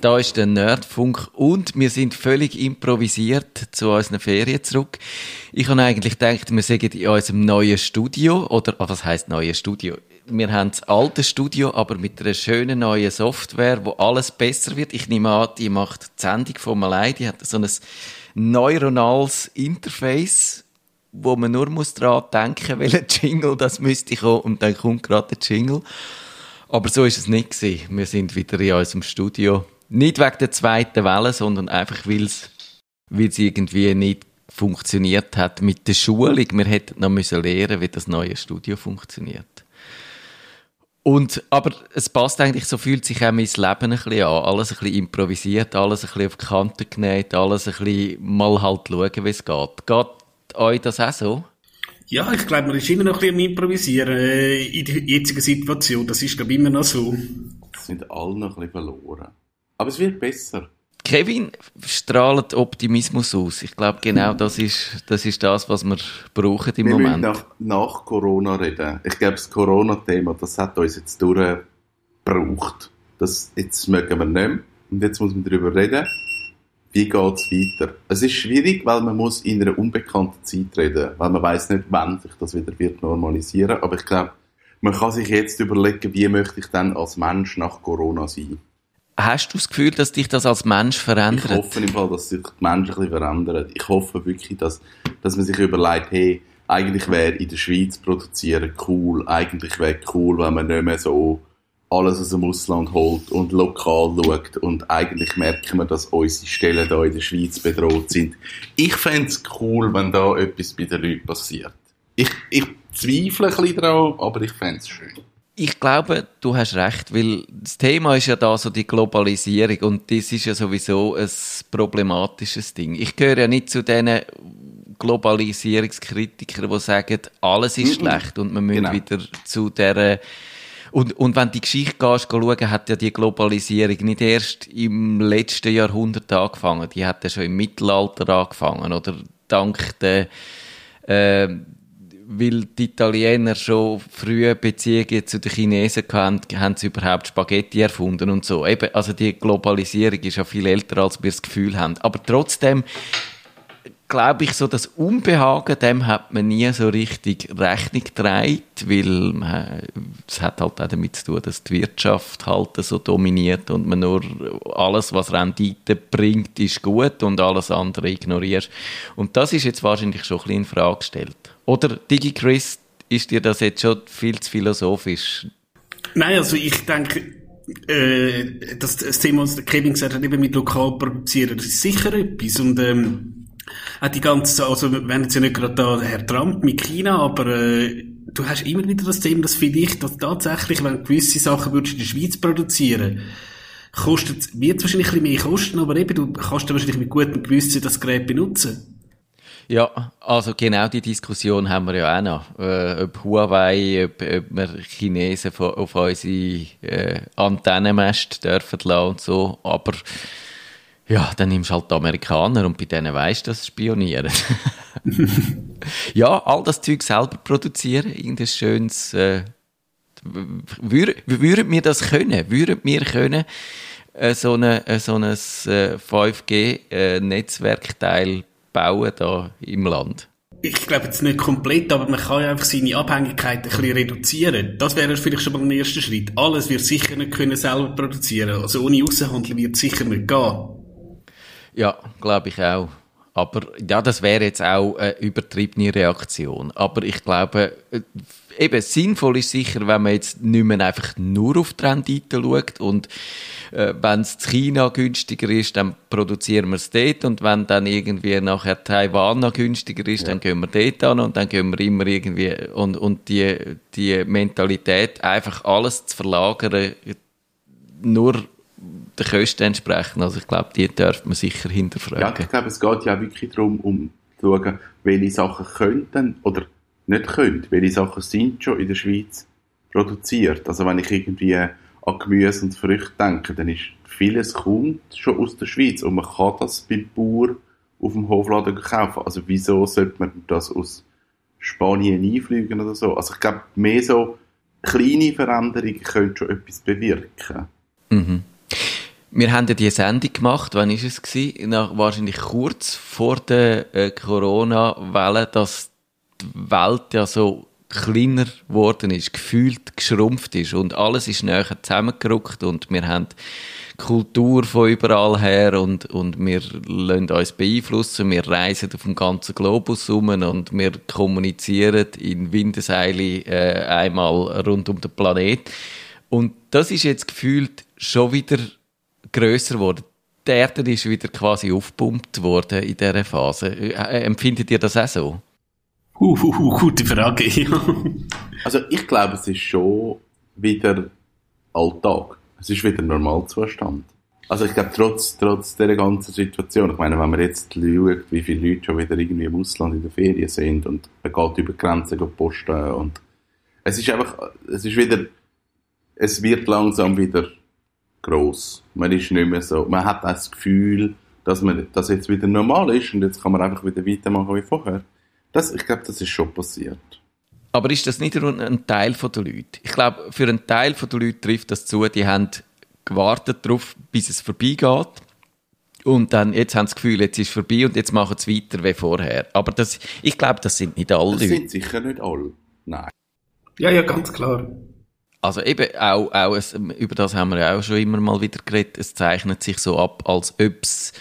Da ist der Nerdfunk und wir sind völlig improvisiert zu unseren Ferien zurück. Ich habe eigentlich gedacht, wir sagen in unserem neuen Studio, oder oh, was heißt neues Studio? Wir haben das alte Studio, aber mit einer schönen neuen Software, wo alles besser wird. Ich nehme an, die macht die Sendung von allein. Die hat so ein neuronales Interface, wo man nur muss dran denken, welcher Jingle das müsste kommen und dann kommt gerade der Jingle. Aber so ist es nicht. Wir sind wieder in unserem Studio nicht wegen der zweiten Welle, sondern einfach, weil es, irgendwie nicht funktioniert hat mit der Schulung. Wir hätten noch müssen lernen, wie das neue Studio funktioniert. Und, aber es passt eigentlich, so fühlt sich auch mein Leben ein bisschen an. Alles ein bisschen improvisiert, alles ein bisschen auf die Kante genäht, alles ein bisschen mal halt schauen, wie es geht. Geht euch das auch so? Ja, ich glaube, man ist immer noch ein bisschen am Improvisieren äh, in der jetzigen Situation. Das ist, glaube ich, immer noch so. Es sind alle noch ein bisschen verloren. Aber es wird besser. Kevin strahlt Optimismus aus. Ich glaube, genau das ist, das ist das, was wir brauchen im wir Moment. Nach, nach Corona reden. Ich glaube, das Corona-Thema, das hat uns jetzt durchgebraucht. Das, jetzt mögen wir nicht mehr. Und jetzt muss man darüber reden. Wie geht's weiter? Es ist schwierig, weil man muss in einer unbekannten Zeit reden, weil man weiß nicht, wann sich das wieder wird normalisieren. Aber ich glaube, man kann sich jetzt überlegen, wie möchte ich dann als Mensch nach Corona sein? Hast du das Gefühl, dass dich das als Mensch verändert? Ich hoffe im Fall, dass sich die Menschen ein bisschen verändern. Ich hoffe wirklich, dass, dass man sich überlegt, hey, eigentlich wäre in der Schweiz produzieren cool. Eigentlich wäre cool, wenn man nicht mehr so alles aus dem Ausland holt und lokal schaut. Und eigentlich merken wir, dass unsere Stellen hier in der Schweiz bedroht sind. Ich fände es cool, wenn da etwas bei den Leuten passiert. Ich, ich zweifle ein bisschen drauf, aber ich fände es schön ich glaube, du hast recht, weil das Thema ist ja da so die Globalisierung und das ist ja sowieso ein problematisches Ding. Ich gehöre ja nicht zu den Globalisierungskritikern, die sagen, alles ist schlecht und man muss genau. wieder zu der und, und wenn die Geschichte gehst, schauen, hat ja die Globalisierung nicht erst im letzten Jahrhundert angefangen. Die hat ja schon im Mittelalter angefangen, oder dank der, äh, weil die Italiener schon frühe Beziehungen zu den Chinesen hatten, haben sie überhaupt Spaghetti erfunden und so. Eben, also die Globalisierung ist ja viel älter, als wir das Gefühl haben. Aber trotzdem glaube ich, so das Unbehagen, dem hat man nie so richtig Rechnung getragen, weil es hat halt auch damit zu tun, dass die Wirtschaft halt so dominiert und man nur alles, was Rendite bringt, ist gut und alles andere ignoriert. Und das ist jetzt wahrscheinlich schon ein bisschen in Frage gestellt. Oder, DigiChris, ist dir das jetzt schon viel zu philosophisch? Nein, also ich denke, äh, das, das Thema, was Kevin gesagt hat, eben mit lokal produzieren, das ist sicher etwas. Und ähm, auch die ganze, also wir haben jetzt ja nicht gerade da Herr Trump mit China, aber äh, du hast immer wieder das Thema, dass vielleicht dass tatsächlich, wenn gewisse Sachen würdest in der Schweiz produzieren, kostet, wird es wahrscheinlich ein bisschen mehr kosten, aber eben, du kannst dann wahrscheinlich mit gutem Gewissen das Gerät benutzen. Ja, also genau die Diskussion haben wir ja auch noch. Äh, ob Huawei, ob, ob wir Chinesen auf unsere äh, Antennenmäste dürfen lassen und so. Aber ja, dann nimmst du halt die Amerikaner und bei denen weißt du, dass sie spionieren. ja, all das Zeug selber produzieren, irgendein schönes. Äh, würden wir das können? Würden wir können äh, so, eine, äh, so ein äh, 5G-Netzwerkteil äh, bauen da im Land? Ich glaube jetzt nicht komplett, aber man kann ja einfach seine Abhängigkeit ein bisschen reduzieren. Das wäre vielleicht schon mal ein erster Schritt. Alles wird sicher nicht können selber produzieren. Also ohne Außenhandel wird es sicher nicht gehen. Ja, glaube ich auch. Aber ja, das wäre jetzt auch eine übertriebene Reaktion. Aber ich glaube, äh, eben sinnvoll ist sicher, wenn man jetzt nicht mehr einfach nur auf die Rendite schaut und äh, wenn es in China günstiger ist, dann produzieren wir es dort und wenn dann irgendwie nachher Taiwan noch günstiger ist, ja. dann gehen wir dort an und dann gehen wir immer irgendwie und, und die, die Mentalität, einfach alles zu verlagern, nur den Kosten entsprechen. Also ich glaube, die darf man sicher hinterfragen. Ja, ich glaube, es geht ja wirklich darum, um zu schauen, welche Sachen könnten oder nicht können, welche Sachen sind schon in der Schweiz produziert. Also wenn ich irgendwie an Gemüse und Früchte denke, dann ist vieles kommt schon aus der Schweiz und man kann das beim Bauer auf dem Hofladen kaufen. Also wieso sollte man das aus Spanien einfliegen oder so? Also ich glaube, mehr so kleine Veränderungen können schon etwas bewirken. Mhm. Wir haben ja die Sendung gemacht, wann ist es gewesen? Nach, wahrscheinlich kurz vor der äh, Corona-Welle, dass die Welt ja so kleiner geworden ist, gefühlt geschrumpft ist und alles ist näher zusammengerückt und wir haben Kultur von überall her und, und wir lassen uns beeinflussen, wir reisen auf dem ganzen Globus rum und wir kommunizieren in Windeseile äh, einmal rund um den Planet. Und das ist jetzt gefühlt schon wieder grösser geworden. Die Erde ist wieder quasi aufgepumpt worden in dieser Phase. Äh, empfindet ihr das auch so? Uh, uh, uh, gute Frage. also ich glaube, es ist schon wieder Alltag. Es ist wieder Normalzustand. Also ich glaube, trotz, trotz dieser ganzen Situation, ich meine, wenn man jetzt schaut, wie viele Leute schon wieder irgendwie im Ausland in der Ferien sind und man geht über Grenzen posten und es ist einfach, es ist wieder, es wird langsam wieder gross. Man ist nicht mehr so, man hat das Gefühl, dass man, dass jetzt wieder normal ist und jetzt kann man einfach wieder weitermachen wie vorher. Das, ich glaube, das ist schon passiert. Aber ist das nicht nur ein Teil der Leute? Ich glaube, für einen Teil der Leute trifft das zu, die haben gewartet darauf, bis es vorbeigeht. Und dann, jetzt haben sie das Gefühl, jetzt ist es vorbei und jetzt machen sie weiter wie vorher. Aber das, ich glaube, das sind nicht alle Das sind sicher nicht alle. Nein. Ja, ja, ganz klar. Also eben, auch, auch es, über das haben wir ja auch schon immer mal wieder geredet, es zeichnet sich so ab, als ob es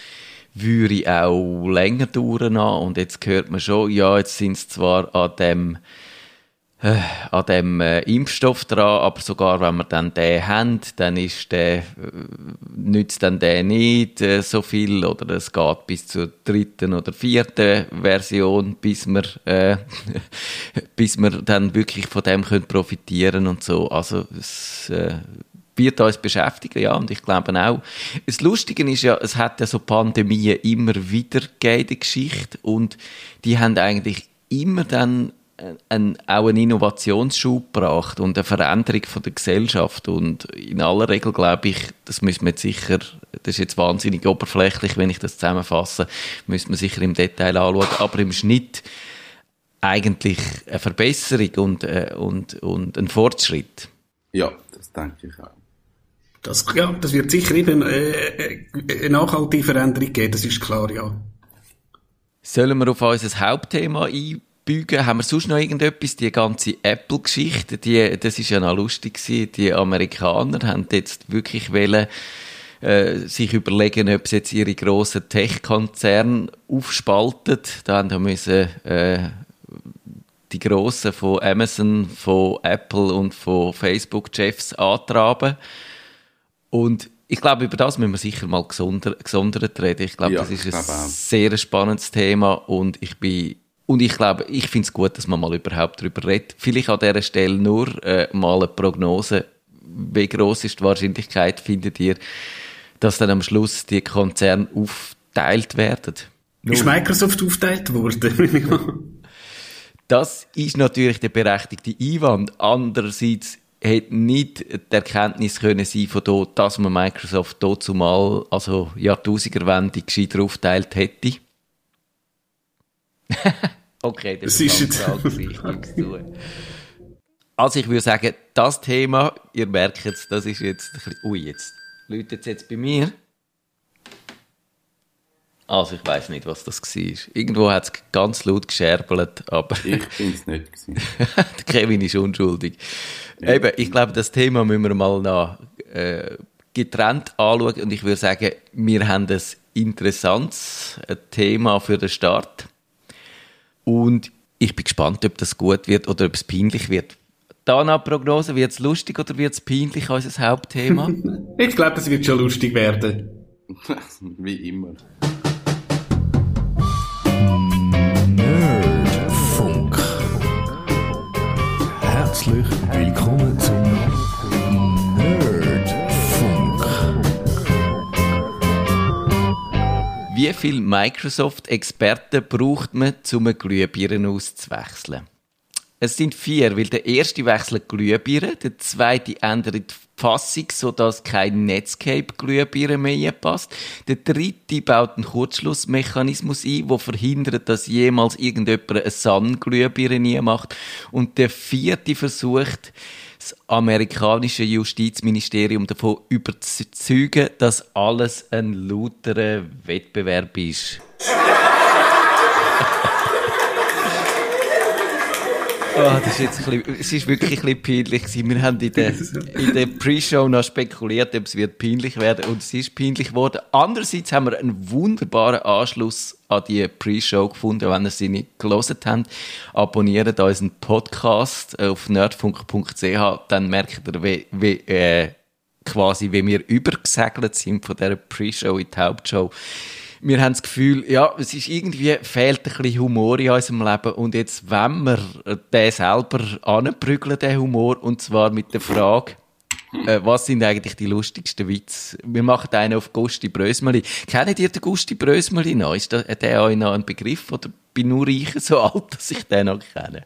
würde auch länger dauern und jetzt hört man schon, ja, jetzt sind es zwar an dem an dem äh, Impfstoff dran, aber sogar wenn wir dann den haben, dann ist der, äh, nützt dann der nicht äh, so viel oder es geht bis zur dritten oder vierten Version, bis wir, äh, bis wir dann wirklich von dem können profitieren und so. Also es äh, wird uns beschäftigen, ja, und ich glaube auch. Das Lustige ist ja, es hat ja so Pandemien immer wieder gegeben in der Geschichte und die haben eigentlich immer dann ein, auch einen Innovationsschub gebracht und eine Veränderung von der Gesellschaft. Und in aller Regel glaube ich, das müssen wir jetzt sicher, das ist jetzt wahnsinnig oberflächlich, wenn ich das zusammenfasse, müssen wir sicher im Detail anschauen, aber im Schnitt eigentlich eine Verbesserung und, äh, und, und ein Fortschritt. Ja, das denke ich auch. Das, ja, das wird sicher eben äh, äh eine nachhaltige Veränderung geben, das ist klar, ja. Sollen wir auf unser Hauptthema eingehen? Bügen. Haben wir sonst noch irgendetwas? Die ganze Apple-Geschichte, die, das ist ja noch lustig gewesen. Die Amerikaner haben jetzt wirklich wollen, äh, sich überlegen, ob sie jetzt ihre grossen Tech-Konzerne aufspalten. Da haben wir müssen, äh, die Grossen von Amazon, von Apple und von Facebook-Chefs antraben. Und ich glaube, über das müssen wir sicher mal gesondert, gesondert reden. Ich glaube, ja, das ist ein sehr spannendes Thema und ich bin und ich glaube, ich finde es gut, dass man mal überhaupt darüber redet. Vielleicht an dieser Stelle nur äh, mal eine Prognose. Wie groß ist die Wahrscheinlichkeit, findet ihr, dass dann am Schluss die Konzerne aufteilt werden? Nur. Ist Microsoft aufteilt worden? das ist natürlich der berechtigte Einwand. Andererseits hätte nicht die Erkenntnis können sein von dort, dass man Microsoft dort zumal, also Jahrtausigerwende gescheiter aufteilt hätte. Okay, das, ist jetzt Also ich würde sagen, das Thema, ihr merkt es, das ist jetzt, ui, jetzt läutet es jetzt bei mir. Also ich weiß nicht, was das war. Irgendwo hat es ganz laut gescherbelt, aber... Ich bin es nicht Der Kevin ist unschuldig. Ja. Eben, ich glaube, das Thema müssen wir mal noch äh, getrennt anschauen und ich würde sagen, wir haben ein interessantes Thema für den Start. Und ich bin gespannt, ob das gut wird oder ob es peinlich wird. Dana-Prognose, wird es lustig oder wird es peinlich, unser Hauptthema? ich glaube, es wird schon lustig werden. Wie immer. Nerdfunk. Herzlich willkommen zum Wie viele Microsoft-Experten braucht man, um eine Glühbirne auszuwechseln? Es sind vier, weil der erste wechselt Glühbirne, der zweite ändert die Fassung, sodass kein Netscape-Glühbirne mehr passt. Der dritte baut einen Kurzschlussmechanismus ein, der verhindert, dass jemals irgendjemand eine Sun-Glühbirne macht. Und der vierte versucht, das amerikanische Justizministerium davon überzeugen, dass alles ein lauterer Wettbewerb ist. Oh, das ist jetzt ein bisschen, es ist wirklich ein bisschen peinlich gewesen. Wir haben in der, in der Pre-Show noch spekuliert, ob es wird peinlich werden und es ist peinlich geworden. Andererseits haben wir einen wunderbaren Anschluss an die Pre-Show gefunden. Wenn ihr sie nicht gelesen habt, abonniert unseren Podcast auf nerdfunk.ch, dann merkt ihr, wie, wie, äh, quasi, wie wir übergesegelt sind von dieser Pre-Show in die Hauptshow wir haben das Gefühl, ja, es ist irgendwie, fehlt ein bisschen Humor in unserem Leben und jetzt wenn wir den selber anprügeln, den Humor, und zwar mit der Frage, äh, was sind eigentlich die lustigsten Witze? Wir machen einen auf Gusti Brösmeli. Kennt ihr den Gusti Brösmeli noch? Ist der, der euch noch ein Begriff oder bin nur ich so alt, dass ich den noch kenne?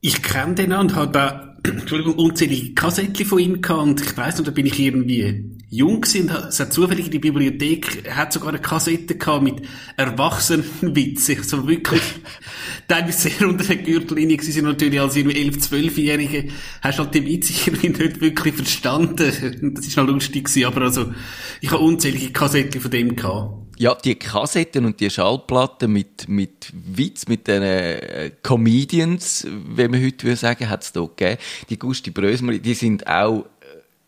Ich kenne den und habe da, Entschuldigung, unzählige Kassettchen von ihm gehabt und ich weiss noch, da bin ich irgendwie jung gewesen, es hat zufällig in die Bibliothek, hat sogar eine Kassette gehabt mit Erwachsenenwitzen, so wirklich, teilweise sehr unter der Gürtellinie gewesen, natürlich als irgendwie 11-, 12-Jährige, hast halt die Witze irgendwie nicht wirklich verstanden. Das ist noch lustig gewesen, aber also, ich habe unzählige Kassetten von dem gehabt. Ja, die Kassetten und die Schallplatten mit, mit Witz, mit den äh, Comedians, wie man heute würde sagen, hat es da gegeben. Die Gusti Brösmer, die sind auch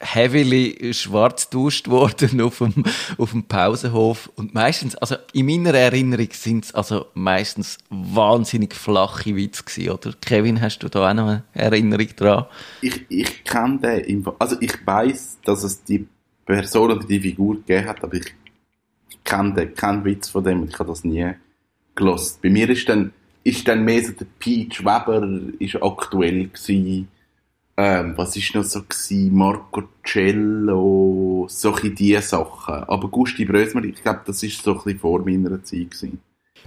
heavily schwarz duscht worden auf dem, auf dem Pausenhof. Und meistens, also in meiner Erinnerung sind es also meistens wahnsinnig flache Witze gewesen, oder? Kevin, hast du da auch noch eine Erinnerung dran? Ich, ich kenne den, also ich weiß, dass es die Person oder die Figur gegeben hat, aber ich kenne keinen Witz von dem und ich habe das nie gelost. Bei mir ist dann, ist dann mehr so der Peach Weber ist aktuell gewesen. Ähm, was ist noch so gewesen? Marco Cello, solche diese Sachen. Aber Gusti Brösmer, ich glaube, das ist so ein vor meiner Zeit gewesen.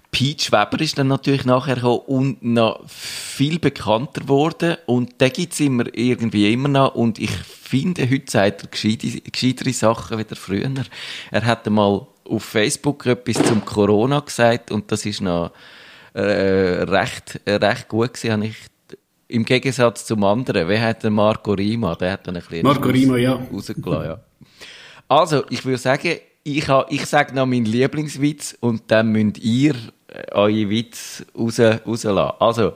Peach Weber ist dann natürlich nachher und noch viel bekannter geworden und den gibt's immer irgendwie immer noch und ich finde, heute sagt er gescheitere Sachen wieder früher. Er hat mal auf Facebook etwas zum Corona gesagt und das ist noch äh, recht, recht gut gewesen, habe ich im Gegensatz zum anderen. Wer hat den Marco Rima? Der hat dann ein bisschen Marco Rima, ja. rausgelassen, ja. Also, ich würde sagen, ich, ha, ich sage noch meinen Lieblingswitz und dann müsst ihr äh, eure Witz raus, rauslassen. Also,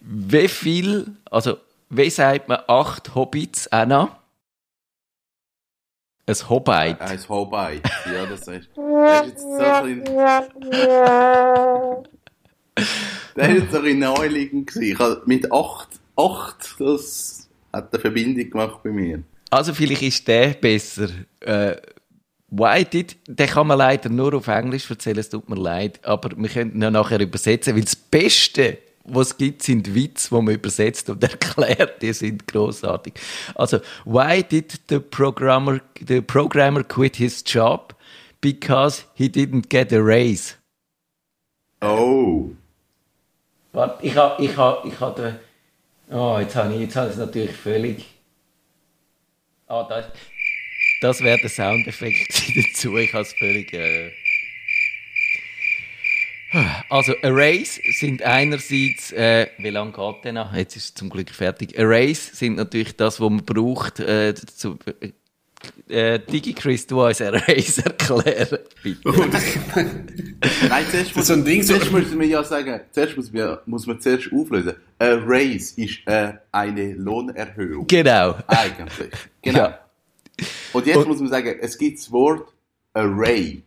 wie viel, also, wie sagt man acht Hobbits, Anna? Ein Hobbit. Ein Hobbit, ja, das ist. Das ist jetzt so ein bisschen. Der ist bisschen naheliegend gewesen. Ich mit 8, 8, das hat eine Verbindung gemacht bei mir. Also vielleicht ist der besser. Äh, Why did, den kann man leider nur auf Englisch erzählen, es tut mir leid, aber wir könnten ihn nachher übersetzen, weil das Beste, was es gibt, sind Witze, die man übersetzt und erklärt, die sind großartig. Also, why did the programmer, the programmer quit his job? Because he didn't get a raise. Oh. Warte, ich habe, ich habe, ich habe Oh, jetzt habe ich, jetzt habe ich es natürlich völlig. Ah, das, das wäre der Soundeffekt dazu. Ich habe es völlig. Äh also Arrays sind einerseits, äh, wie lange geht der noch? Jetzt ist es zum Glück fertig. Arrays sind natürlich das, was man braucht, äh, zu, äh, DigiChris, du uns Arrays erklären, bitte. Nein, zuerst muss, so ein Ding, so- zuerst muss man ja sagen, zuerst muss man, muss man zuerst auflösen. A raise ist äh, eine Lohnerhöhung. Genau. Eigentlich. Genau. Ja. Und jetzt Und- muss man sagen, es gibt das Wort Array.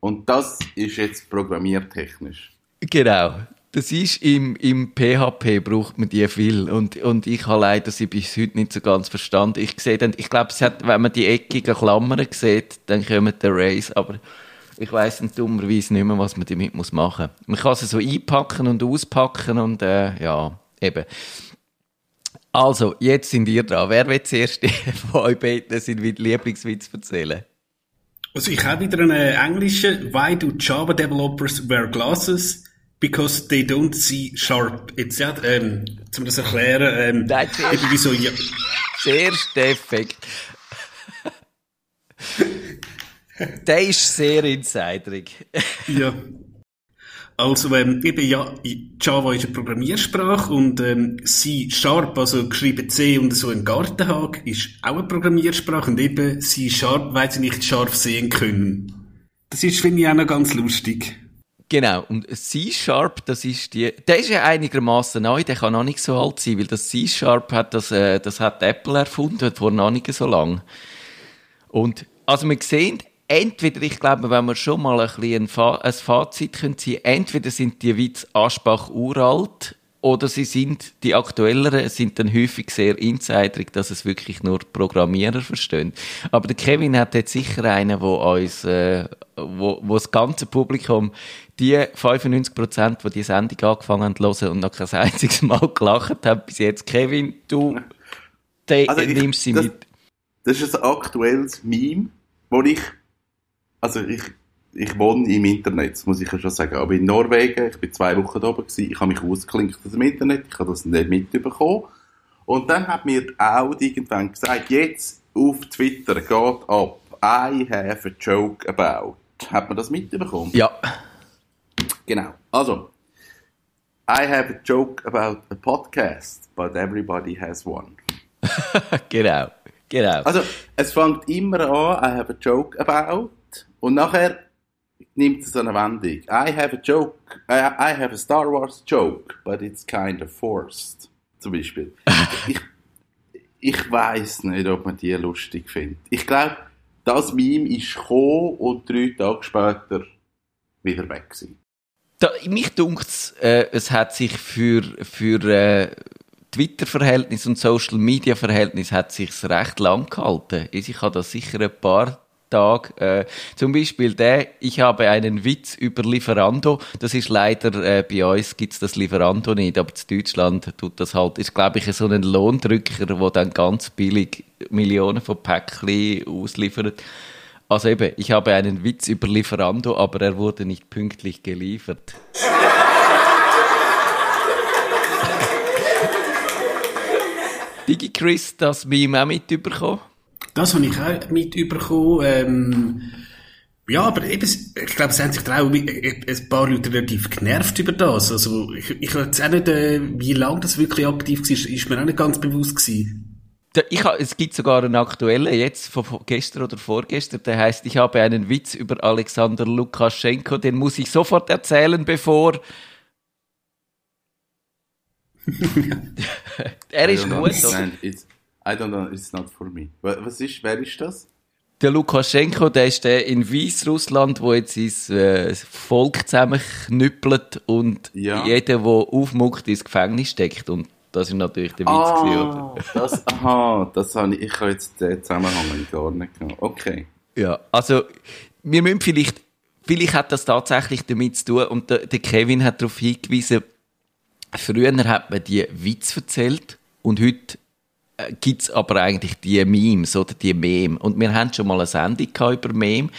Und das ist jetzt programmiertechnisch. Genau. Das ist im, im PHP braucht man die viel. Und, und ich habe leider sie bis heute nicht so ganz verstanden. Ich sehe dann, ich glaube, hat, wenn man die eckigen Klammern sieht, dann kommen die Arrays. Aber ich weiss dann dummerweise nicht mehr, was man damit muss machen muss. Man kann sie so einpacken und auspacken und, äh, ja, eben. Also, jetzt sind ihr dran. Wer will zuerst von euch beiden seinen Lieblingswitz erzählen? Also ich habe wieder einen englischen. Why do Java developers wear glasses? Because they don't see sharp. Jetzt ja, ähm, zum das erklären, ähm, zuerst. eben wieso, ja, der Effekt. Der ist sehr insiderig. ja. Also ähm, eben ja, Java ist eine Programmiersprache und ähm, C Sharp, also geschrieben C und so ein Gartenhag, ist auch eine Programmiersprache und eben C Sharp, weil sie nicht scharf sehen können. Das ist, finde ich, auch noch ganz lustig. Genau, und C-Sharp, das ist die, der ist ja einigermaßen neu, der kann noch nicht so alt sein, weil das C-Sharp hat, das, äh, das hat Apple erfunden, vor noch nicht so lang. Und, also wir sehen, entweder, ich glaube, wenn wir schon mal ein, bisschen ein, Fa ein Fazit können ziehen, entweder sind die Witz Aschbach uralt, oder sie sind, die aktuelleren sind dann häufig sehr insiderig, dass es wirklich nur Programmierer verstehen. Aber der Kevin hat jetzt sicher einen, wo uns, äh, wo, wo das ganze Publikum die 95 Prozent, die die Sendung angefangen haben zu hören und noch kein einziges Mal gelacht haben bis jetzt. Kevin, du also ich, nimmst sie das, mit. Das ist ein aktuelles Meme, wo ich, also ich, ich wohne im Internet, das muss ich ja schon sagen. Aber in Norwegen, ich bin zwei Wochen da oben gewesen, ich habe mich ausgeklinkt aus dem Internet, ich habe das nicht mitbekommen. Und dann hat mir auch irgendwann gesagt, jetzt auf Twitter geht ab, I have a joke about. Hat man das mitbekommen? Ja. Genau. Also, I have a joke about a podcast, but everybody has one. genau. Genau. Also, es fängt immer an, I have a joke about, und nachher nimmt es eine Wendung. I have a joke, I, I have a Star Wars joke, but it's kind of forced. Zum Beispiel. ich ich weiß nicht, ob man die lustig findet. Ich glaube, das Meme ist gekommen und drei Tage später wieder weg gewesen. Da, mich dunkt äh, es hat sich für, für äh, Twitter-Verhältnis und Social-Media-Verhältnis hat sich's recht lang gehalten. Ich habe da sicher ein paar Tage, äh, zum Beispiel der, ich habe einen Witz über Lieferando. Das ist leider, äh, bei uns gibt's das Lieferando nicht, aber in Deutschland tut das halt, ist glaube ich so ein Lohndrücker, der dann ganz billig Millionen von Päckchen ausliefert. Also eben, ich habe einen Witz über Lieferando, aber er wurde nicht pünktlich geliefert. Digi Chris, das Meme auch mitbekommen? Das habe ich auch mitbekommen. Ähm, ja, aber eben, ich glaube, es haben sich da auch ein paar Leute relativ genervt über das. Also, ich, ich weiß auch nicht, äh, wie lange das wirklich aktiv war, ist mir auch nicht ganz bewusst gewesen. Ich, es gibt sogar einen aktuellen, jetzt von gestern oder vorgestern, der heißt, ich habe einen Witz über Alexander Lukaschenko, den muss ich sofort erzählen, bevor... er ist gut, oder? I don't know, it's not for me. Was ist, wer ist das? Der Lukaschenko, der ist der in Weißrussland, wo jetzt sein äh, Volk zusammenknüppelt und ja. jeder, der aufmuckt, ins Gefängnis steckt. Und das ist natürlich der Witz. Ah, gewesen, das, aha, das habe ich, ich habe jetzt den Zusammenhang gar nicht genommen. Okay. Ja, also, wir müssen vielleicht, vielleicht hat das tatsächlich damit zu tun, und der, der Kevin hat darauf hingewiesen, früher hat man die Witz erzählt und heute äh, gibt's aber eigentlich die Memes oder die Meme. Und wir haben schon mal eine Sendung über Meme.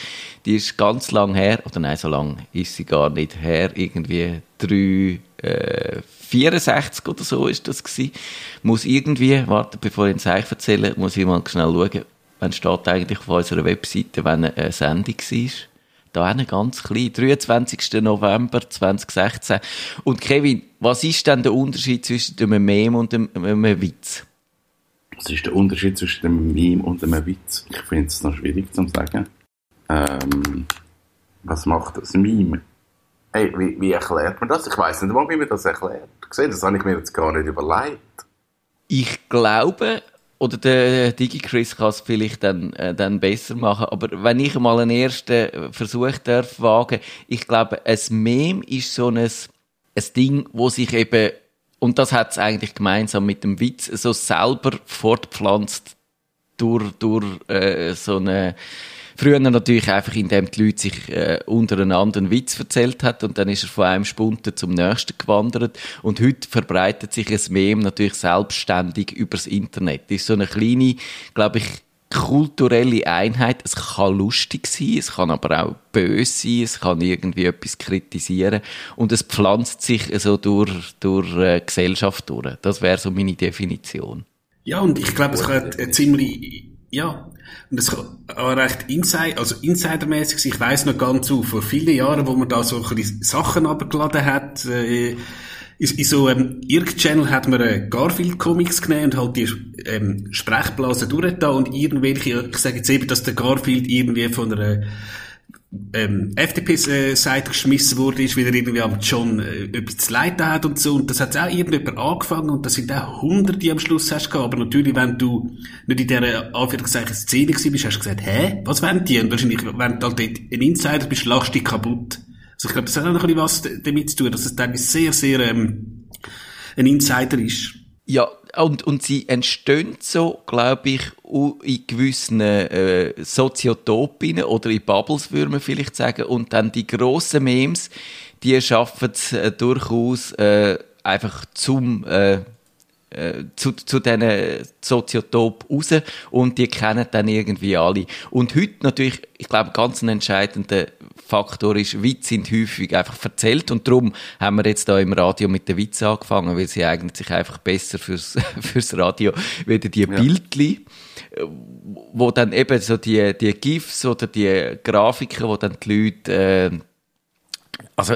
Die ist ganz lang her, oder nein, so lang ist sie gar nicht her, irgendwie drei, äh, 64 oder so ist das gewesen. Muss irgendwie, warte, bevor ich es euch erzähle, muss ich mal schnell schauen, wann steht eigentlich auf unserer Webseite, wenn eine Sendung war. Da eine ganz klein, 23. November 2016. Und Kevin, was ist denn der Unterschied zwischen einem Meme und einem, einem Witz? Was ist der Unterschied zwischen einem Meme und einem Witz? Ich finde es noch schwierig zu sagen. Ähm, was macht das Meme? Hey, wie, wie erklärt man das? Ich weiß nicht mal, wie man das erklärt. Gesehen, das habe ich mir jetzt gar nicht überlegt. Ich glaube, oder der DigiChris kann es vielleicht dann, äh, dann besser machen, aber wenn ich mal einen ersten Versuch darf wagen, ich glaube, ein Meme ist so ein, ein Ding, wo sich eben, und das hat es eigentlich gemeinsam mit dem Witz, so selber fortpflanzt durch, durch äh, so eine Früher natürlich einfach, indem die Leute sich äh, untereinander einen Witz erzählt hat und dann ist er von einem Spunten zum nächsten gewandert. Und heute verbreitet sich ein Meme natürlich selbstständig übers Internet. Das ist so eine kleine, glaube ich, kulturelle Einheit. Es kann lustig sein, es kann aber auch böse sein, es kann irgendwie etwas kritisieren und es pflanzt sich so durch, durch äh, Gesellschaft durch. Das wäre so meine Definition. Ja, und ich glaube, es kann eine ziemlich Ja, und das war recht Inside, also Insidermäßig. Ich weiß noch ganz so, vor vielen Jahren, wo man da so ein bisschen Sachen abgeladen hat, äh, in, in so einem Irk-Channel hat man äh, Garfield-Comics genommen und halt die ähm, Sprechblasen durchgetan und irgendwelche, ich sage jetzt eben, dass der Garfield irgendwie von einer ähm, FDP-Seite geschmissen wurde, ist, weil er irgendwie am John äh, etwas zu leiden hat und so. Und das hat auch irgendjemand angefangen und das sind auch Hunderte am Schluss hast gehabt. Aber natürlich, wenn du nicht in dieser Anführungszeichen Szene gewesen bist, hast du gesagt, hä, was wollen die? Und wahrscheinlich, wenn du halt ein Insider bist, lachst dich kaputt. Also ich glaube, das hat auch noch ein bisschen was damit zu tun, dass es teilweise sehr, sehr ähm, ein Insider ist. Ja, und, und sie entstehen so, glaube ich, in gewissen äh, Soziotopen oder in Bubbles, würde man vielleicht sagen. Und dann die grossen Memes, die schaffen es äh, durchaus äh, einfach zum... Äh, äh, zu, zu diesen Soziotop raus und die kennen dann irgendwie alle. Und heute natürlich, ich glaube, ganz ein entscheidender Faktor ist, Witze sind häufig einfach erzählt und darum haben wir jetzt da im Radio mit den Witzen angefangen, weil sie eignen sich einfach besser fürs, fürs Radio, wieder die ja. Bildli wo dann eben so die, die GIFs oder die Grafiken, wo dann die Leute, äh, also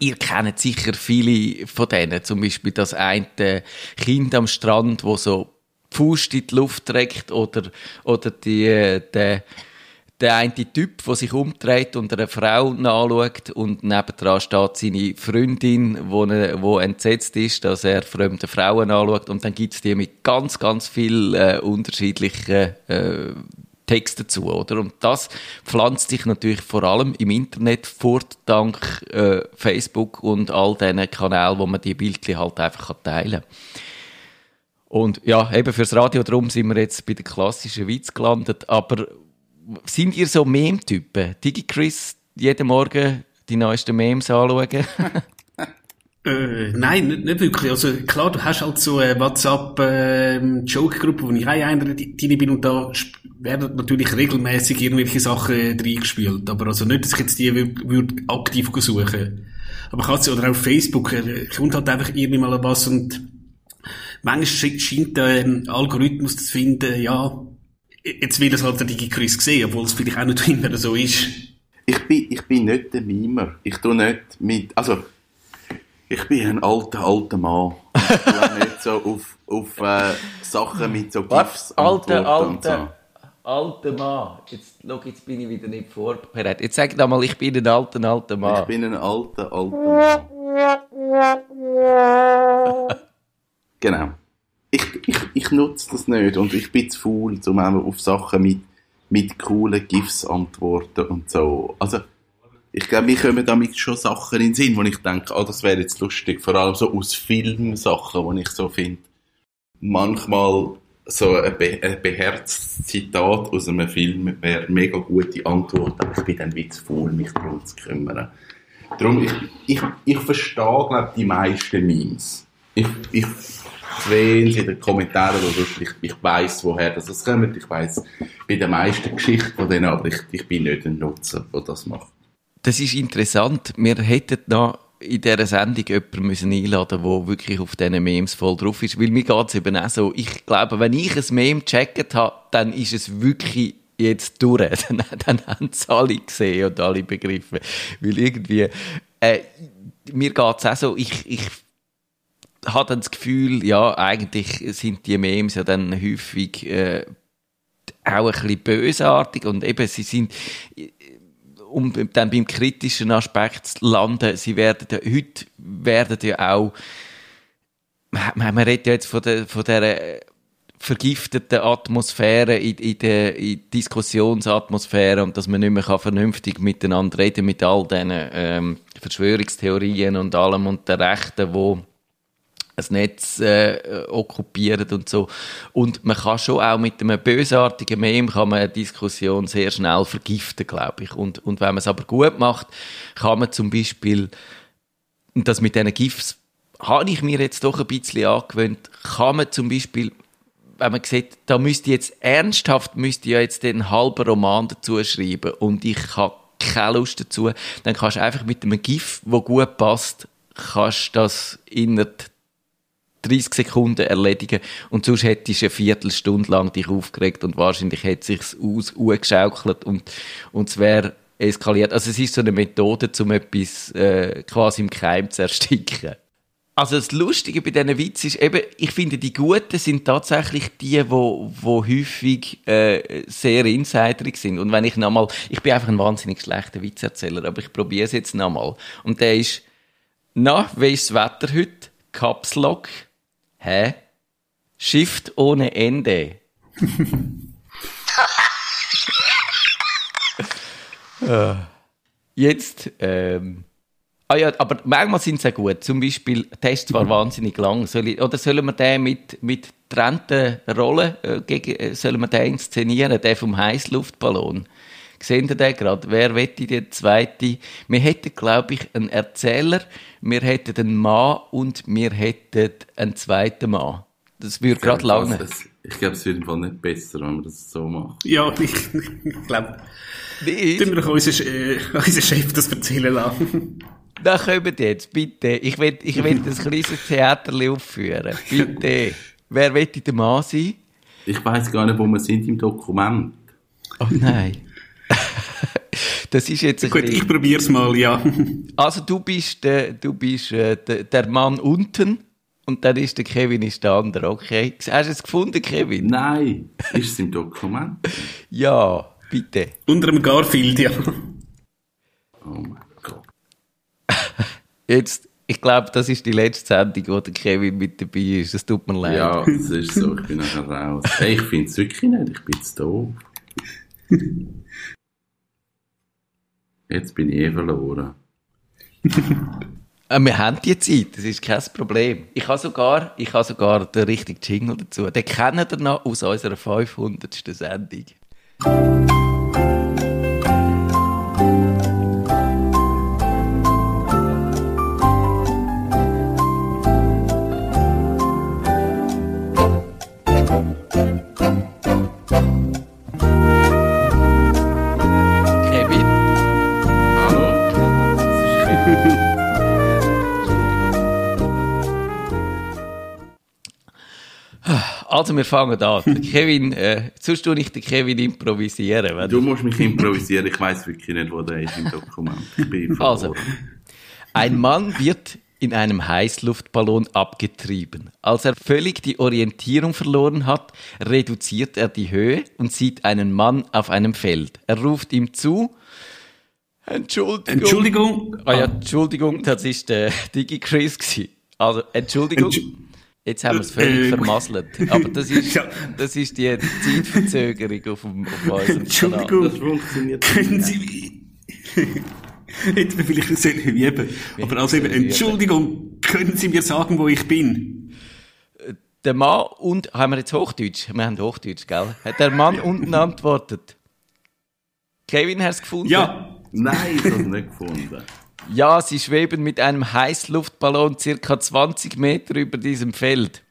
ihr kennt sicher viele von denen, zum Beispiel das eine Kind am Strand, wo so Fuß in die Luft trägt oder, oder die, der, der eine Typ, der sich umdreht und eine Frau anschaut und nebendran steht seine Freundin, wo, ne, wo entsetzt ist, dass er fremde Frauen anschaut und dann gibt's die mit ganz, ganz viel äh, unterschiedlichen äh, Text dazu, oder? Und das pflanzt sich natürlich vor allem im Internet fort, dank äh, Facebook und all diesen Kanälen, wo man die Bildchen halt einfach teilen kann. Und ja, eben fürs Radio drum sind wir jetzt bei den klassischen Witz gelandet. Aber sind ihr so Meme-Typen? DigiChris jeden Morgen die neuesten Memes anschauen? Äh, nein, nicht, nicht, wirklich. Also klar, du hast halt so eine WhatsApp-Joke-Gruppe, ähm, wo ich auch einer drin bin und da werden natürlich regelmäßig irgendwelche Sachen reingespielt. Aber also nicht, dass ich jetzt die würde würd aktiv suchen. Aber kannst oder auf Facebook, äh, kommt halt einfach irgendwie mal was und manchmal scheint der ähm, Algorithmus zu finden, ja, jetzt will es halt der DigiChris sehen, obwohl es vielleicht auch nicht immer so ist. Ich bin, ich bin nicht der Mimer. Ich tu nicht mit, also, ich bin ein alter, alter Mann. Ich tue nicht so auf, auf äh, Sachen mit so GIFs Alter, alter, so. alter Mann. Jetzt, schau, jetzt bin ich wieder nicht vorbereitet. Jetzt sag doch mal, ich bin ein alter, alter Mann. Ich bin ein alter, alter Mann. genau. Ich, ich, ich nutze das nicht und ich bin zu faul, um auf Sachen mit, mit coolen GIFs antworten und so. Also, ich glaube, mir kommen damit schon Sachen in den Sinn, wo ich denke, ah, das wäre jetzt lustig. Vor allem so aus Filmsachen, wo ich so finde, manchmal so ein, be ein beherztes Zitat aus einem Film wäre mega gute Antwort, aber ich bin dann wie zu faul, mich darum zu kümmern. Darum, ich, ich, ich verstehe, glaube die meisten Memes. Ich, ich sehen Sie in den Kommentaren oder ich, ich weiss, woher das kommt. Ich weiss bei den meisten Geschichten von denen, aber ich, ich bin nicht ein Nutzer, der das macht das ist interessant. Wir hätten noch in dieser Sendung jemanden müssen einladen der wirklich auf diesen Memes voll drauf ist. Weil mir geht es eben auch so. Ich glaube, wenn ich ein Meme gecheckt habe, dann ist es wirklich jetzt durch. Dann, dann haben es alle gesehen und alle begriffen. Weil irgendwie, äh, mir geht es auch so, ich, ich habe dann das Gefühl, ja, eigentlich sind die Memes ja dann häufig äh, auch ein bisschen bösartig und eben, sie sind, um dann beim kritischen Aspekt zu landen, sie werden ja, heute werden ja auch, man, man redet ja jetzt von der, von der vergifteten Atmosphäre in, in der in Diskussionsatmosphäre und dass man nicht mehr vernünftig miteinander reden mit all diesen ähm, Verschwörungstheorien und allem und der Rechten, wo ein Netz äh, okkupieren und so. Und man kann schon auch mit einem bösartigen Meme kann man eine Diskussion sehr schnell vergiften, glaube ich. Und, und wenn man es aber gut macht, kann man zum Beispiel, das mit diesen GIFs habe ich mir jetzt doch ein bisschen angewöhnt, kann man zum Beispiel wenn man sieht, da müsste jetzt ernsthaft, müsste ja jetzt den halben Roman dazu schreiben und ich habe keine Lust dazu, dann kannst du einfach mit einem GIF, wo gut passt, kannst das innerhalb 30 Sekunden erledigen und sonst hättest du eine Viertelstunde lang dich aufgeregt und wahrscheinlich hätte sich's aus geschaukelt und und es wäre eskaliert. Also es ist so eine Methode, um etwas äh, quasi im Keim zu ersticken. Also das Lustige bei diesen Witzen ist eben, ich finde, die Guten sind tatsächlich die, wo, wo häufig äh, sehr insiderig sind. Und wenn ich nochmal, ich bin einfach ein wahnsinnig schlechter Witzerzähler, aber ich probiere es jetzt nochmal. Und der ist, na, wie ist das Wetter heute? Caps Lock. Hä? Shift ohne Ende. Äh, Jetzt, ähm, ah ja, aber manchmal sind sie auch gut. Zum Beispiel, der ist zwar wahnsinnig lang. Soll ich, oder sollen wir den mit, mit getrennten Rollen, äh, gegen, äh, sollen wir den inszenieren, den vom Heißluftballon? Sehen ihr den gerade? Wer wette die zweite? Wir hätten, glaube ich, einen Erzähler, wir hätten einen Mann und wir hätten einen zweiten Mann. Das würde gerade lange. Ich glaube, es wird im Fall nicht besser, wenn wir das so machen. Ja, ich, ich glaube, Nicht? tun wir doch unseren, äh, unseren Chef das erzählen lassen. Da kommt jetzt, bitte. Ich will, ich will ein kleines Theater aufführen. Bitte. Wer wette der Mann sein? Ich weiß gar nicht, wo wir sind im Dokument. Oh nein. Das ist jetzt Gut, bisschen- ich probier's mal, ja. Also du bist, der, du bist äh, der, der Mann unten und dann ist der Kevin ist der andere, okay? Hast du es gefunden, Kevin? Nein, ist es im Dokument? Ja, bitte. Unter dem Garfield, ja. Oh mein Gott. Jetzt, ich glaube, das ist die letzte Sendung, wo der Kevin mit dabei ist. Das tut mir leid. Ja, das ist so, ich bin nachher raus. Hey, ich finde es wirklich nicht, ich bin zu doof. Jetzt bin ich eh verloren. Äh, Wir haben die Zeit, das ist kein Problem. Ich habe sogar, ich habe sogar den richtigen Jingle dazu. Den kennen wir noch aus unserer 500. Sendung. Also wir fangen an. Kevin, äh, sonst tue ich den Kevin improvisieren. Wenn Du musst mich improvisieren, ich weiß wirklich nicht, wo der ist im Dokument. Ich bin Also, verloren. ein Mann wird in einem Heißluftballon abgetrieben. Als er völlig die Orientierung verloren hat, reduziert er die Höhe und sieht einen Mann auf einem Feld. Er ruft ihm zu, Entschuldigung. Entschuldigung. Ah ja, Entschuldigung, das ist der Digi Chris gewesen. Also, Entschuldigung. Entsch- Jetzt haben wir es völlig Äh, vermasselt. Aber das ist, Ja. das ist die Zeitverzögerung auf, dem, auf unserem Kanal. Entschuldigung. Das funktioniert Können nicht. Sie Hätten wir vielleicht sollen üben. Aber also eben. Entschuldigung, können Sie mir sagen, wo ich bin? Der Mann und, haben wir jetzt Hochdeutsch? Wir haben Hochdeutsch, gell? Hat der Mann unten antwortet. Kevin, hast du gefunden? Ja, Nein, ich habe es nicht gefunden. Ja, sie schweben mit einem Heißluftballon circa 20 Meter über diesem Feld,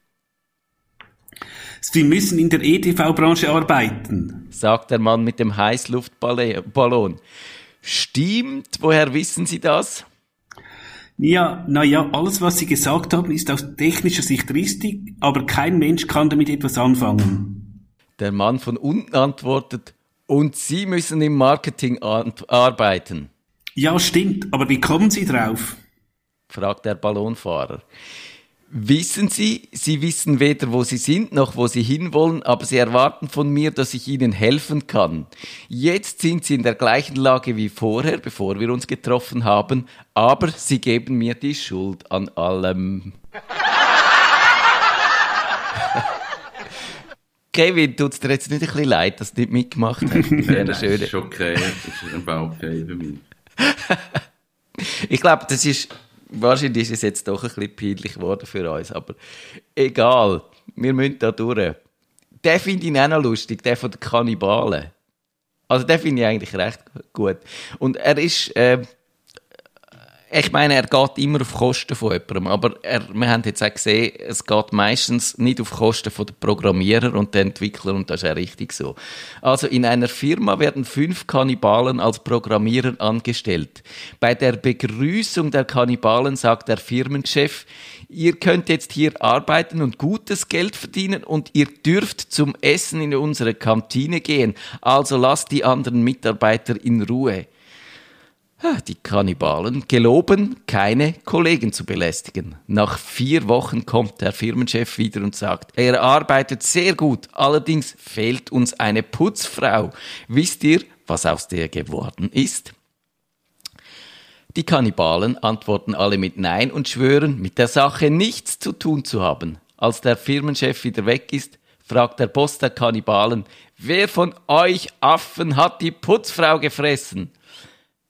Sie müssen in der EDV-Branche arbeiten. sagt der Mann mit dem Heißluftballon. Stimmt, woher wissen Sie das? Ja, na ja, alles, was Sie gesagt haben, ist aus technischer Sicht richtig, aber kein Mensch kann damit etwas anfangen. Der Mann von unten antwortet, und Sie müssen im Marketing arbeiten, Ja, stimmt, aber wie kommen Sie drauf? fragt der Ballonfahrer. Wissen Sie, Sie wissen weder, wo Sie sind, noch wo Sie hinwollen, aber Sie erwarten von mir, dass ich Ihnen helfen kann. Jetzt sind Sie in der gleichen Lage wie vorher, bevor wir uns getroffen haben, aber Sie geben mir die Schuld an allem. Kevin, tut's dir jetzt nicht ein bisschen leid, dass du nicht mitgemacht hast? dieser Das ist okay, das ist ein Fall okay für mich. Ich glaube, das ist, wahrscheinlich ist es jetzt doch ein bisschen peinlich geworden für uns, aber egal. Wir müssen da durch. Den finde ich auch noch lustig, der von den Kannibalen. Also den finde ich eigentlich recht gut. Und er ist, äh, ich meine, er geht immer auf Kosten von jemandem, aber er, wir haben jetzt auch gesehen, es geht meistens nicht auf Kosten von der Programmierer und der Entwickler und das ist ja richtig so. Also in einer Firma werden fünf Kannibalen als Programmierer angestellt. Bei der Begrüßung der Kannibalen sagt der Firmenchef, ihr könnt jetzt hier arbeiten und gutes Geld verdienen und ihr dürft zum Essen in unsere Kantine gehen. Also lasst die anderen Mitarbeiter in Ruhe. Ah, Die Kannibalen geloben, keine Kollegen zu belästigen. Nach vier Wochen kommt der Firmenchef wieder und sagt, er arbeitet sehr gut, allerdings fehlt uns eine Putzfrau. Wisst ihr, was aus der geworden ist? Die Kannibalen antworten alle mit Nein und schwören, mit der Sache nichts zu tun zu haben. Als der Firmenchef wieder weg ist, fragt der Boss der Kannibalen, wer von euch Affen hat die Putzfrau gefressen?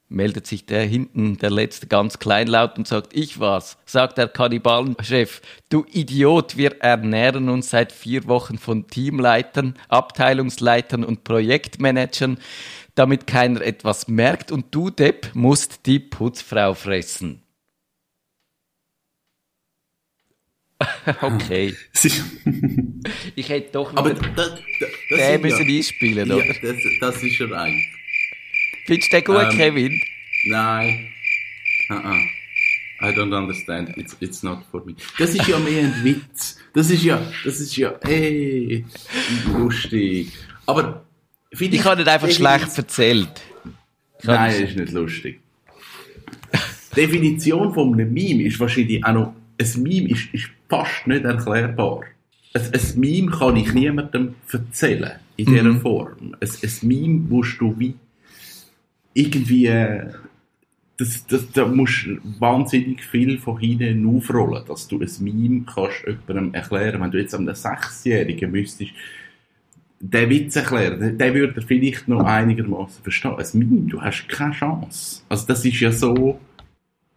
Meldet sich der hinten, der letzte, ganz kleinlaut und sagt, ich war's. Sagt der Kannibalenchef, du Idiot, wir ernähren uns seit vier Wochen von Teamleitern, Abteilungsleitern und Projektmanagern, damit keiner etwas merkt und du, Depp, musst die Putzfrau fressen. okay. Ich hätte doch noch Aber das, das, das müssen ja, einspielen, ja, oder? das, das ist er eigentlich. Findest du den gut, Ähm, Kevin? Nein. Uh -uh. I don't understand. It's, it's not for me. Das ist ja mehr ein Witz. Das ist ja, das ist ja, ey, lustig. Aber finde Ich habe nicht einfach schlecht erzählt. Ich Nein, das ist nicht lustig. Die Definition von einem Meme ist wahrscheinlich auch noch, ein Meme ist, ist fast nicht erklärbar. Ein, ein Meme kann ich niemandem erzählen, in dieser Mhm. Form. Ein, ein Meme musst du wie irgendwie, äh, das, das, da musst du wahnsinnig viel von hinten aufrollen, dass du ein Meme kannst jemandem erklären. Wenn du jetzt einem Sechsjährigen müsstest, den Witz erklären, der, der würde er vielleicht noch einigermaßen verstehen. Ein Meme, du hast keine Chance. Also das ist ja so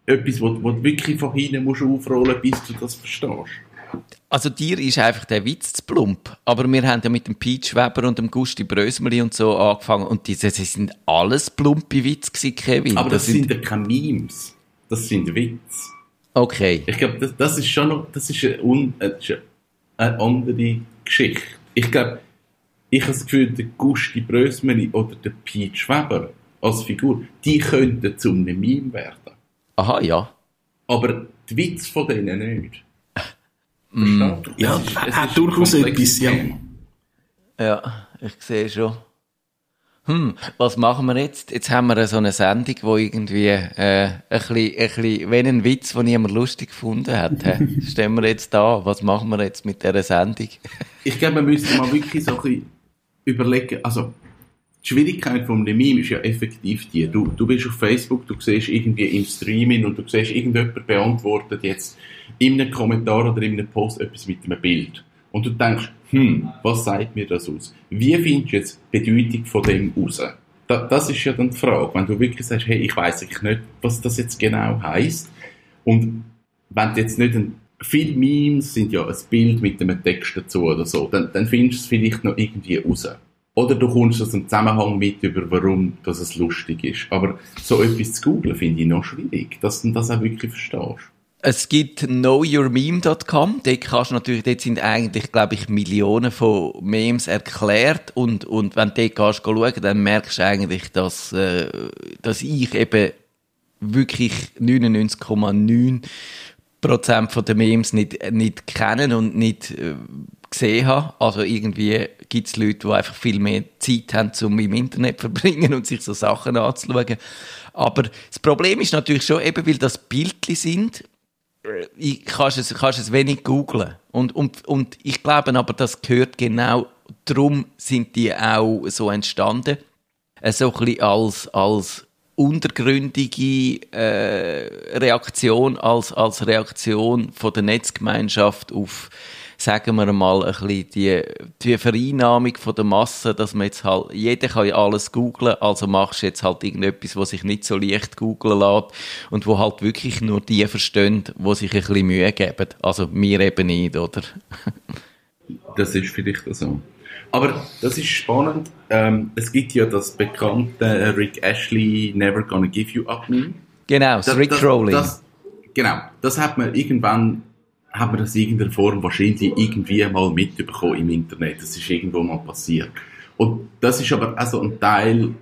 etwas, wo du wirklich von hinten musst aufrollen, bis du das verstehst. Also dir ist einfach der Witz zu plump. Aber wir haben ja mit dem Pete Weber und dem Gusti Brösmeli und so angefangen und diese, das sind alles plumpe Witze gewesen, Kevin. Aber das, sind ja keine Memes. Das sind Witze. Okay. Ich glaube, das, das ist schon noch, das ist eine, un, äh, das eine andere Geschichte. Ich glaube, ich habe das Gefühl, der Gusti Brösmeli oder der Pete Weber als Figur, die könnten zu einem Meme werden. Aha, ja. Aber die Witze von denen nicht. Mm. Verstehst du? ja, Es ist- es hat durchaus etwas, ja. Ja, ich sehe schon. Hm, was machen wir jetzt? Jetzt haben wir so eine Sendung, wo irgendwie äh, ein, bisschen, ein bisschen, wenn ein Witz, den niemand lustig gefunden hat, stehen wir jetzt da. Was machen wir jetzt mit dieser Sendung? Ich glaube, man müsste mal wirklich so ein bisschen überlegen, also die Schwierigkeit einem Meme ist ja effektiv die, du, du bist auf Facebook, du siehst irgendwie im Streaming und du siehst, irgendjemand beantwortet jetzt in einem Kommentar oder in einem Post etwas mit einem Bild. Und du denkst, hm, was sagt mir das aus? Wie findest du jetzt die Bedeutung von dem raus? Da, das ist ja dann die Frage. Wenn du wirklich sagst, hey, ich weiß eigentlich nicht, was das jetzt genau heißt. Und wenn du jetzt nicht ein, viele Memes sind ja ein Bild mit einem Text dazu oder so, dann, dann findest du es vielleicht noch irgendwie raus. Oder du kommst aus dem Zusammenhang mit über, warum dass es lustig ist. Aber so etwas zu googlen finde ich noch schwierig, dass du das auch wirklich verstehst. Es gibt knowyourmeme.com. Dort kannst du natürlich, dort sind eigentlich, glaube ich, Millionen von Memes erklärt. Und, und wenn du dort schauen, dann merkst du eigentlich, dass, äh, dass ich eben wirklich 99,9 Prozent von Memes nicht, nicht kennen und nicht äh, gesehen habe. Also irgendwie gibt es Leute, die einfach viel mehr Zeit haben, um im Internet zu verbringen und sich so Sachen anzuschauen. Aber das Problem ist natürlich schon, eben weil das Bildli sind, äh, ich kannst es, kannst es wenig googlen. Und, und, und ich glaube aber, das gehört genau, darum sind die auch so entstanden. Äh, So ein bisschen als, als untergründige äh, Reaktion, als, als Reaktion von der Netzgemeinschaft auf, sagen wir mal, ein bisschen die, die Vereinnahmung von der Masse, dass man jetzt halt, jeder kann ja alles googlen, also machst du jetzt halt irgendetwas, was sich nicht so leicht googlen lässt und wo halt wirklich nur die verstehen, die sich ein bisschen Mühe geben. Also mir eben nicht, oder? Das ist vielleicht so. Aber das ist spannend. Ähm, es gibt ja das bekannte Rick Ashley Never Gonna Give You Up Meme. Genau, das, Das- Rickrolling. Das, das, genau, das hat man irgendwann, hat man das in irgendeiner Form wahrscheinlich irgendwie mal mitbekommen im Internet. Das ist irgendwo mal passiert. Und das ist aber also ein Teil,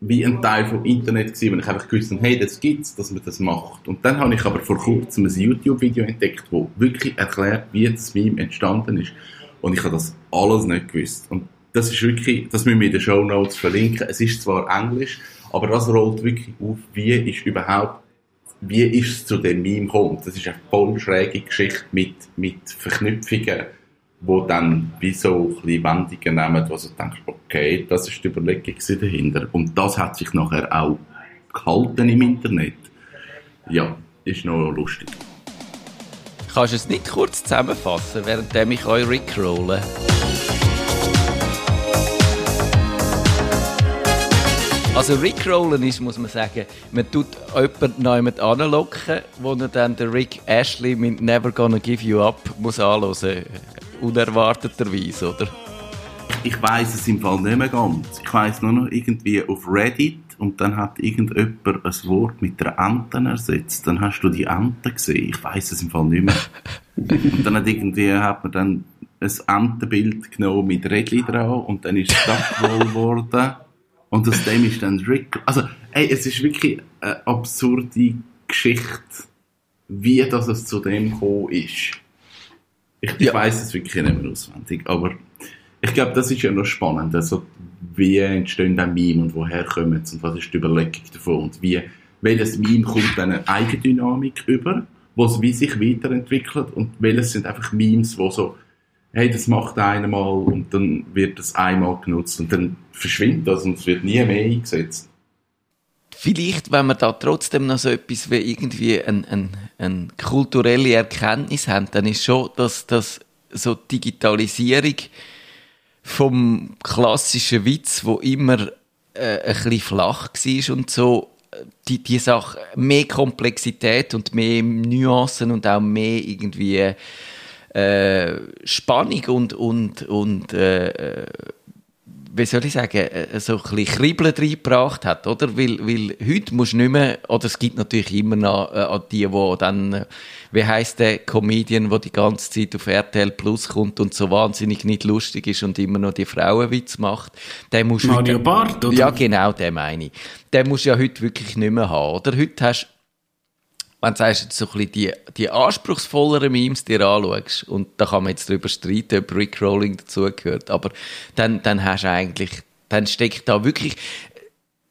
wie ein Teil vom Internet gewesen, wenn ich einfach gewusst habe, hey, das gibt's, dass man das macht. Und dann habe ich aber vor kurzem ein YouTube-Video entdeckt, wo wirklich erklärt, wie das Meme entstanden ist. Und ich habe das alles nicht gewusst. Und das ist wirklich, das müssen wir in den Show Notes verlinken. Es ist zwar Englisch, aber das rollt wirklich auf, wie ist überhaupt, wie ist es zu dem Meme gekommen. Das ist eine voll schräge Geschichte mit, mit Verknüpfungen, wo dann wie so ein Wendungen nehmen, wo du denkst, okay, das ist die Überlegung dahinter. Und das hat sich nachher auch gehalten im Internet. Ja, ist noch lustig. Kannst du es nicht kurz zusammenfassen, während ich euch rickrolle? Also Rickrollen ist, muss man sagen, man tut jemanden noch jemand anlocken, wo er dann der Rick Ashley mit Never Gonna Give You Up muss anhören. Unerwarteterweise, oder? Ich weiß es im Fall nicht mehr ganz. Ich weiß nur noch irgendwie auf Reddit und dann hat irgendjemand ein Wort mit der Ente ersetzt. Dann hast du die Ente gesehen. Ich weiß es im Fall nicht mehr. und dann hat irgendwie hat man dann ein Entenbild genommen mit Rädchen dran und dann ist es Duckroll geworden. Und aus dem ist dann Rick. Also, ey, es ist wirklich eine absurde Geschichte, wie das es zu dem gekommen ist. Ich, ich Ja. weiß es wirklich nicht mehr auswendig, aber ich glaube, das ist ja noch spannend. Also, wie entstehen dann Meme und woher kommen sie und was ist die Überlegung davon und wie, welches Meme kommt dann eine Eigendynamik über, was wie sich weiterentwickelt und welches sind einfach Memes, wo so, hey, das macht einer mal und dann wird das einmal genutzt und dann verschwindet das und es wird nie mehr eingesetzt. Vielleicht, wenn wir da trotzdem noch so etwas wie irgendwie eine ein, ein kulturelle Erkenntnis haben, dann ist schon, dass das so Digitalisierung vom klassischen Witz, wo immer äh, ein bisschen flach war und so, die, die Sache, mehr Komplexität und mehr Nuancen und auch mehr irgendwie äh, Spannung und, und, und äh, wie soll ich sagen, äh, so ein bisschen Kribbeln reingebracht hat, oder? Weil, weil heute musst du nicht mehr, oder es gibt natürlich immer noch äh, die, die dann, äh, wie heisst der Comedian, der die ganze Zeit auf RTL Plus kommt und so wahnsinnig nicht lustig ist und immer noch die Frauenwitz macht, der musst Mario heute- Barth, oder? Ja, genau, den meine ich. Den musst du ja heute wirklich nicht mehr haben, oder? Heute hast wenn du jetzt so ein bisschen die, die anspruchsvolleren Memes dir anschaust, und da kann man jetzt drüber streiten, ob Rickrolling dazugehört, aber dann, dann hast du eigentlich, dann steckt da wirklich,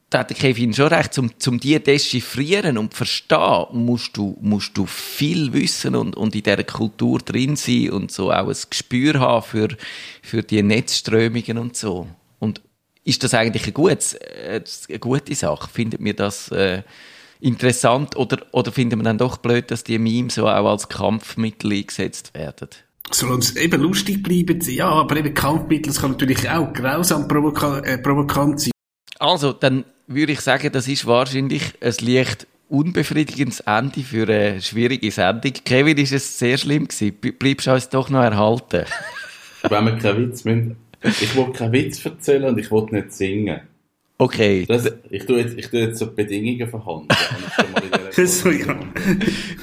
da hat Kevin schon recht, zum, zum die dechiffrieren und verstehen, musst du, musst du viel wissen und, und in dieser Kultur drin sein und so auch ein Gespür haben für, für die Netzströmungen und so. Und ist das eigentlich ein gutes, äh, eine gute Sache? Findet mir das, äh, interessant oder, oder findet man dann doch blöd, dass die Memes so auch als Kampfmittel eingesetzt werden? Solange es eben lustig bleiben, ja, aber eben Kampfmittel, das kann natürlich auch grausam provoka äh, provokant sein. Also, dann würde ich sagen, das ist wahrscheinlich ein leicht unbefriedigendes Ende für eine schwierige Sendung. Kevin, ist es sehr schlimm gewesen? Ble- Bleibst du uns doch noch erhalten? Wenn wir keinen Witz müssen, ich will keinen Witz erzählen und ich will nicht singen. Okay. Das, ich tue jetzt, ich tue jetzt so Bedingungen verhandeln. So, ja.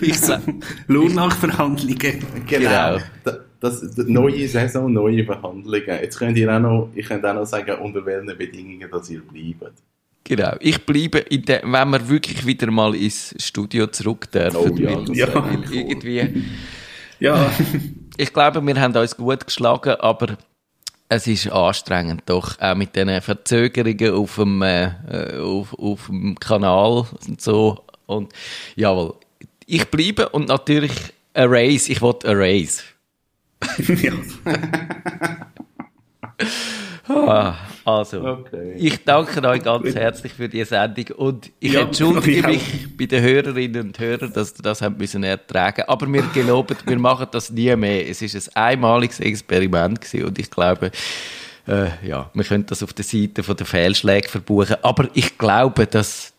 Ich sag, Lohnnachverhandlungen. Genau. Genau. Das, das, die neue Saison, neue Verhandlungen. Jetzt könnt ihr auch noch, ich könnte auch noch sagen, unter welchen Bedingungen dass ihr bleibt. genau. Ich bleibe, in der, wenn wir wirklich wieder mal ins Studio zurück dürfen. Oh ja, Ja. irgendwie, Ja, ich glaube, wir haben uns gut geschlagen, aber es ist anstrengend doch, auch mit diesen Verzögerungen auf dem, äh, auf, auf dem Kanal und so. Und jawohl, ich bleibe und natürlich Erase, ich wollte Erase. ja. Ah, also, Okay. ich danke euch ganz herzlich für die Sendung und ich Ja, entschuldige mich bei den Hörerinnen und Hörern, dass ihr das habt müssen ertragen. Aber wir geloben, wir machen das nie mehr. Es ist ein einmaliges Experiment gewesen und ich glaube, äh, ja, wir können das auf der Seite von der Fehlschläge verbuchen. Aber ich glaube, das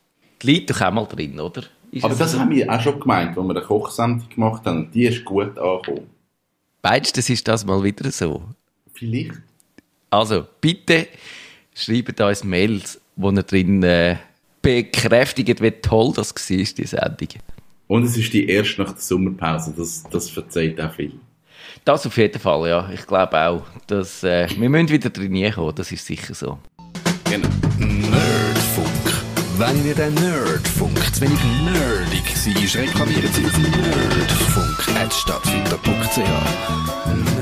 liegt doch auch mal drin, oder? Ist Aber das so? haben wir auch schon gemeint, als wir eine Kochsendung gemacht haben. Die ist gut angekommen. Meinst du, das ist das mal wieder so? Vielleicht. Also, bitte schreibt uns Mails, wo ihr drin äh, bekräftigt, wie toll das war, die Sendung. Und es ist die erste nach der Sommerpause, das, das verzeiht auch viel. Das auf jeden Fall, ja. Ich glaube auch, dass äh, wir müssen wieder trainieren kommen, das ist sicher so. Genau. Nerdfunk. Wenn ihr den Nerdfunk zu wenig nerdig seid, reklamiert sie auf nerdfunk.stadtfilter.ch.